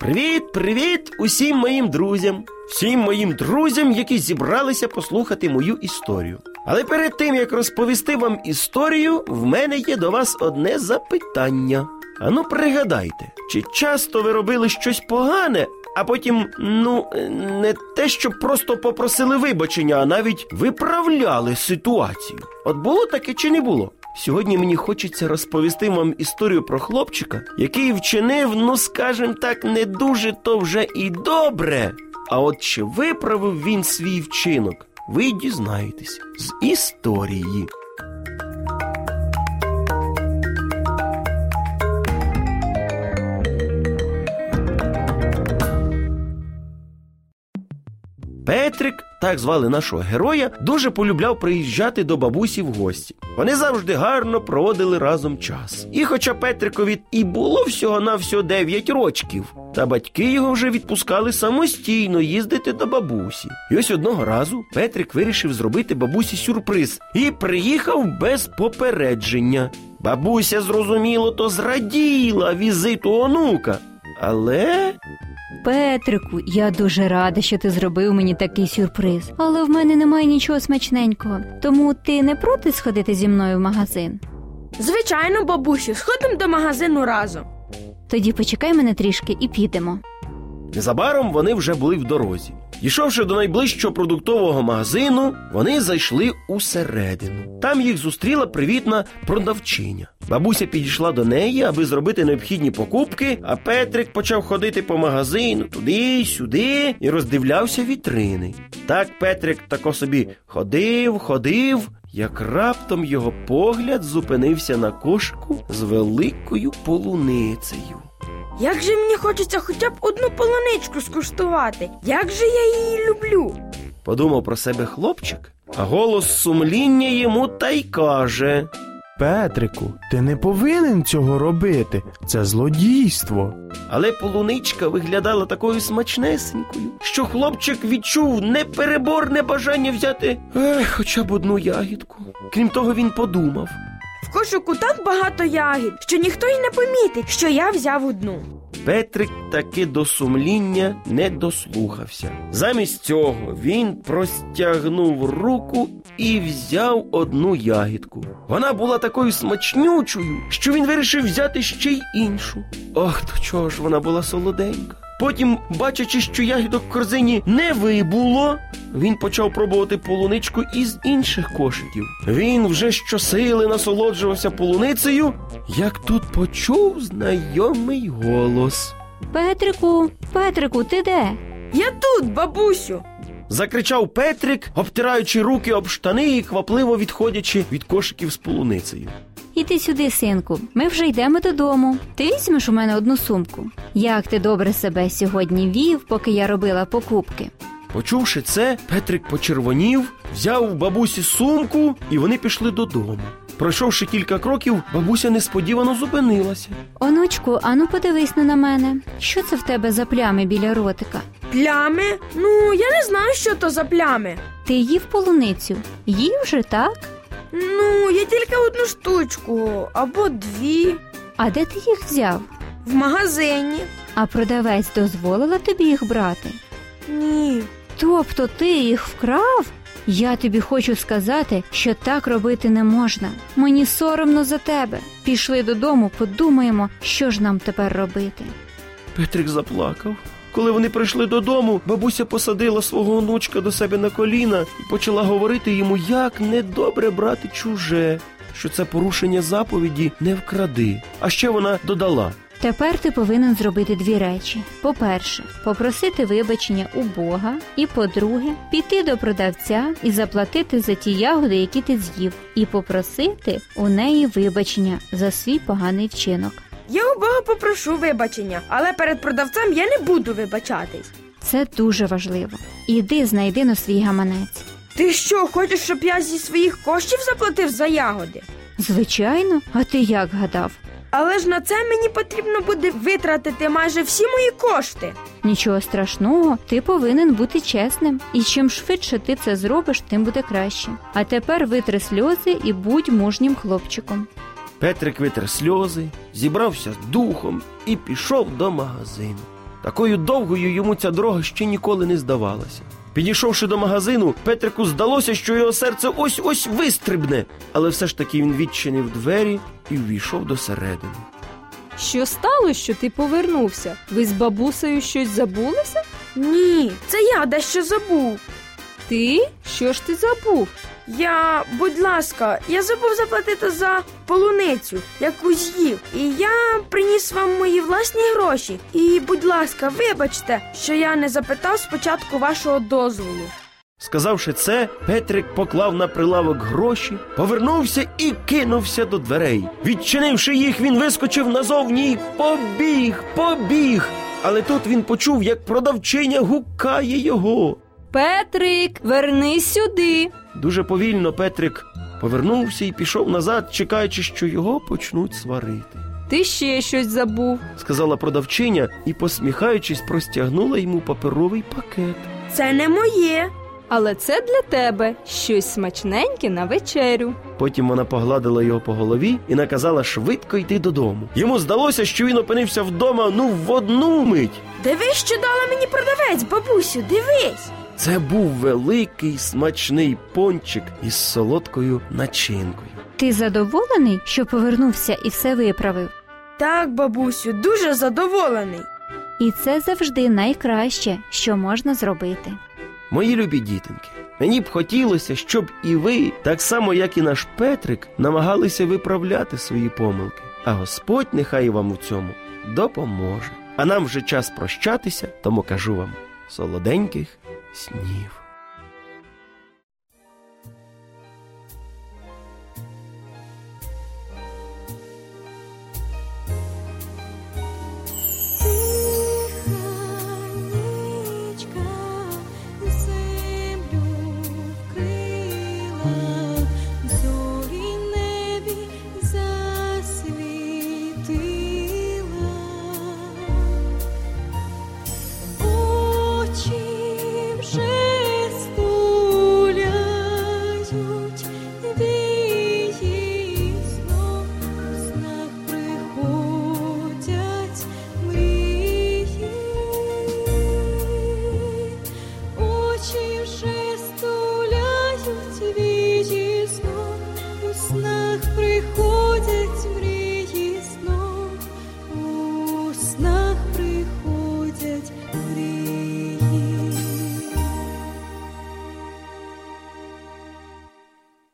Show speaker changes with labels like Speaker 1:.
Speaker 1: Привіт, привіт усім моїм друзям, всім моїм друзям, які зібралися послухати мою історію. Але перед тим як розповісти вам історію, в мене є до вас одне запитання. Ану, пригадайте, чи часто ви робили щось погане, а потім, ну, не те, щоб просто попросили вибачення, а навіть виправляли ситуацію. От було таке чи не було? Сьогодні мені хочеться розповісти вам історію про хлопчика, який вчинив, ну скажем так, не дуже то вже і добре. А от чи виправив він свій вчинок, ви дізнаєтесь з історії. Так звали нашого героя, дуже полюбляв приїжджати до бабусі в гості. Вони завжди гарно проводили разом час. І хоча Петрикові і було всього на всього 9 рочків, та батьки його вже відпускали самостійно їздити до бабусі. І ось одного разу Петрик вирішив зробити бабусі сюрприз і приїхав без попередження. Бабуся, зрозуміло, то зраділа візиту онука. Але
Speaker 2: Петрику, я дуже рада, що ти зробив мені такий сюрприз. Але в мене немає нічого смачненького. Тому ти не проти сходити зі мною в магазин?
Speaker 3: Звичайно, бабусю, сходимо до магазину разом.
Speaker 2: Тоді почекай мене трішки і підемо.
Speaker 1: Незабаром вони вже були в дорозі. Дійшовши до найближчого продуктового магазину, вони зайшли усередину. Там їх зустріла привітна продавчиня. Бабуся підійшла до неї, аби зробити необхідні покупки, а Петрик почав ходити по магазину туди, сюди і роздивлявся вітрини. Так Петрик тако собі ходив, ходив, як раптом його погляд зупинився на кошику з великою полуницею.
Speaker 3: Як же мені хочеться хоча б одну полуничку скуштувати. Як же я її люблю.
Speaker 1: Подумав про себе хлопчик, а голос сумління йому та й каже.
Speaker 4: Петрику, ти не повинен цього робити. Це злодійство.
Speaker 1: Але полуничка виглядала такою смачнесенькою, що хлопчик відчув непереборне бажання взяти ех, хоча б одну ягідку. Крім того, він подумав.
Speaker 3: В кошику так багато ягід, що ніхто й не помітить, що я взяв одну.
Speaker 1: Петрик таки до сумління не дослухався. Замість цього він простягнув руку і взяв одну ягідку. Вона була такою смачнючою, що він вирішив взяти ще й іншу. Ох, то чого ж вона була солоденька. Потім, бачачи, що ягідок в корзині не вибуло, він почав пробувати полуничку із інших кошиків. Він вже щосили насолоджувався полуницею, як тут почув знайомий голос.
Speaker 2: Петрику, Петрику, ти де?
Speaker 3: Я тут, бабусю.
Speaker 1: Закричав Петрик, обтираючи руки об штани і квапливо відходячи від кошиків з полуницею.
Speaker 2: Іди сюди, синку. Ми вже йдемо додому. Ти візьмеш у мене одну сумку. Як ти добре себе сьогодні вів, поки я робила покупки?
Speaker 1: Почувши це, Петрик почервонів, взяв у бабусі сумку, і вони пішли додому. Пройшовши кілька кроків, бабуся несподівано зупинилася.
Speaker 2: Онучку, ану подивись на мене. Що це в тебе за плями біля ротика?
Speaker 3: Плями? Ну, я не знаю, що то за плями.
Speaker 2: Ти їв полуницю? Їв же, так?
Speaker 3: Ну, я тільки одну штучку або дві
Speaker 2: А де ти їх взяв?
Speaker 3: в магазині.
Speaker 2: А продавець дозволила тобі їх брати?
Speaker 3: Ні.
Speaker 2: Тобто ти їх вкрав? Я тобі хочу сказати, що так робити не можна. Мені соромно за тебе. Пішли додому, подумаємо, що ж нам тепер робити.
Speaker 1: Петрик заплакав. Коли вони прийшли додому, бабуся посадила свого онучка до себе на коліна і почала говорити йому, як недобре брати чуже, що це порушення заповіді не вкради. А ще вона додала:
Speaker 2: Тепер ти повинен зробити дві речі: по-перше, попросити вибачення у Бога, і по-друге, піти до продавця і заплатити за ті ягоди, які ти з'їв, і попросити у неї вибачення за свій поганий вчинок.
Speaker 3: Бога попрошу вибачення, але перед продавцем я не буду вибачатись.
Speaker 2: Це дуже важливо. Іди знайди на свій гаманець.
Speaker 3: Ти що, хочеш, щоб я зі своїх коштів заплатив за ягоди?
Speaker 2: Звичайно, а ти як гадав?
Speaker 3: Але ж на це мені потрібно буде витратити майже всі мої кошти.
Speaker 2: Нічого страшного, ти повинен бути чесним. І чим швидше ти це зробиш, тим буде краще. А тепер витри сльози і будь мужнім хлопчиком.
Speaker 1: Петрик витер сльози, зібрався з духом і пішов до магазину. Такою довгою йому ця дорога ще ніколи не здавалася. Підійшовши до магазину, Петрику здалося, що його серце ось ось вистрибне, але все ж таки він відчинив двері і ввійшов до середини.
Speaker 5: Що сталося, що ти повернувся? Ви з бабусею щось забулися?
Speaker 3: Ні, це я дещо забув.
Speaker 5: Ти? Що ж ти забув?
Speaker 3: Я, будь ласка, я забув заплатити за полуницю, яку з'їв. І я приніс вам мої власні гроші. І, будь ласка, вибачте, що я не запитав спочатку вашого дозволу.
Speaker 1: Сказавши це, Петрик поклав на прилавок гроші, повернувся і кинувся до дверей. Відчинивши їх, він вискочив назовні і побіг, побіг. Але тут він почув, як продавчиня гукає його.
Speaker 5: Петрик, вернись сюди.
Speaker 1: Дуже повільно Петрик повернувся і пішов назад, чекаючи, що його почнуть сварити.
Speaker 5: Ти ще щось забув.
Speaker 1: Сказала продавчиня і, посміхаючись, простягнула йому паперовий пакет.
Speaker 3: Це не моє.
Speaker 5: Але це для тебе щось смачненьке на вечерю.
Speaker 1: Потім вона погладила його по голові і наказала швидко йти додому. Йому здалося, що він опинився вдома ну в одну мить.
Speaker 3: Дивись, що дала мені продавець, бабусю, дивись.
Speaker 1: Це був великий смачний пончик із солодкою начинкою.
Speaker 2: Ти задоволений, що повернувся і все виправив?
Speaker 3: Так, бабусю, дуже задоволений.
Speaker 2: І це завжди найкраще, що можна зробити.
Speaker 1: Мої любі дітоньки, мені б хотілося, щоб і ви, так само як і наш Петрик, намагалися виправляти свої помилки. А Господь нехай вам у цьому допоможе. А нам вже час прощатися, тому кажу вам солоденьких снів.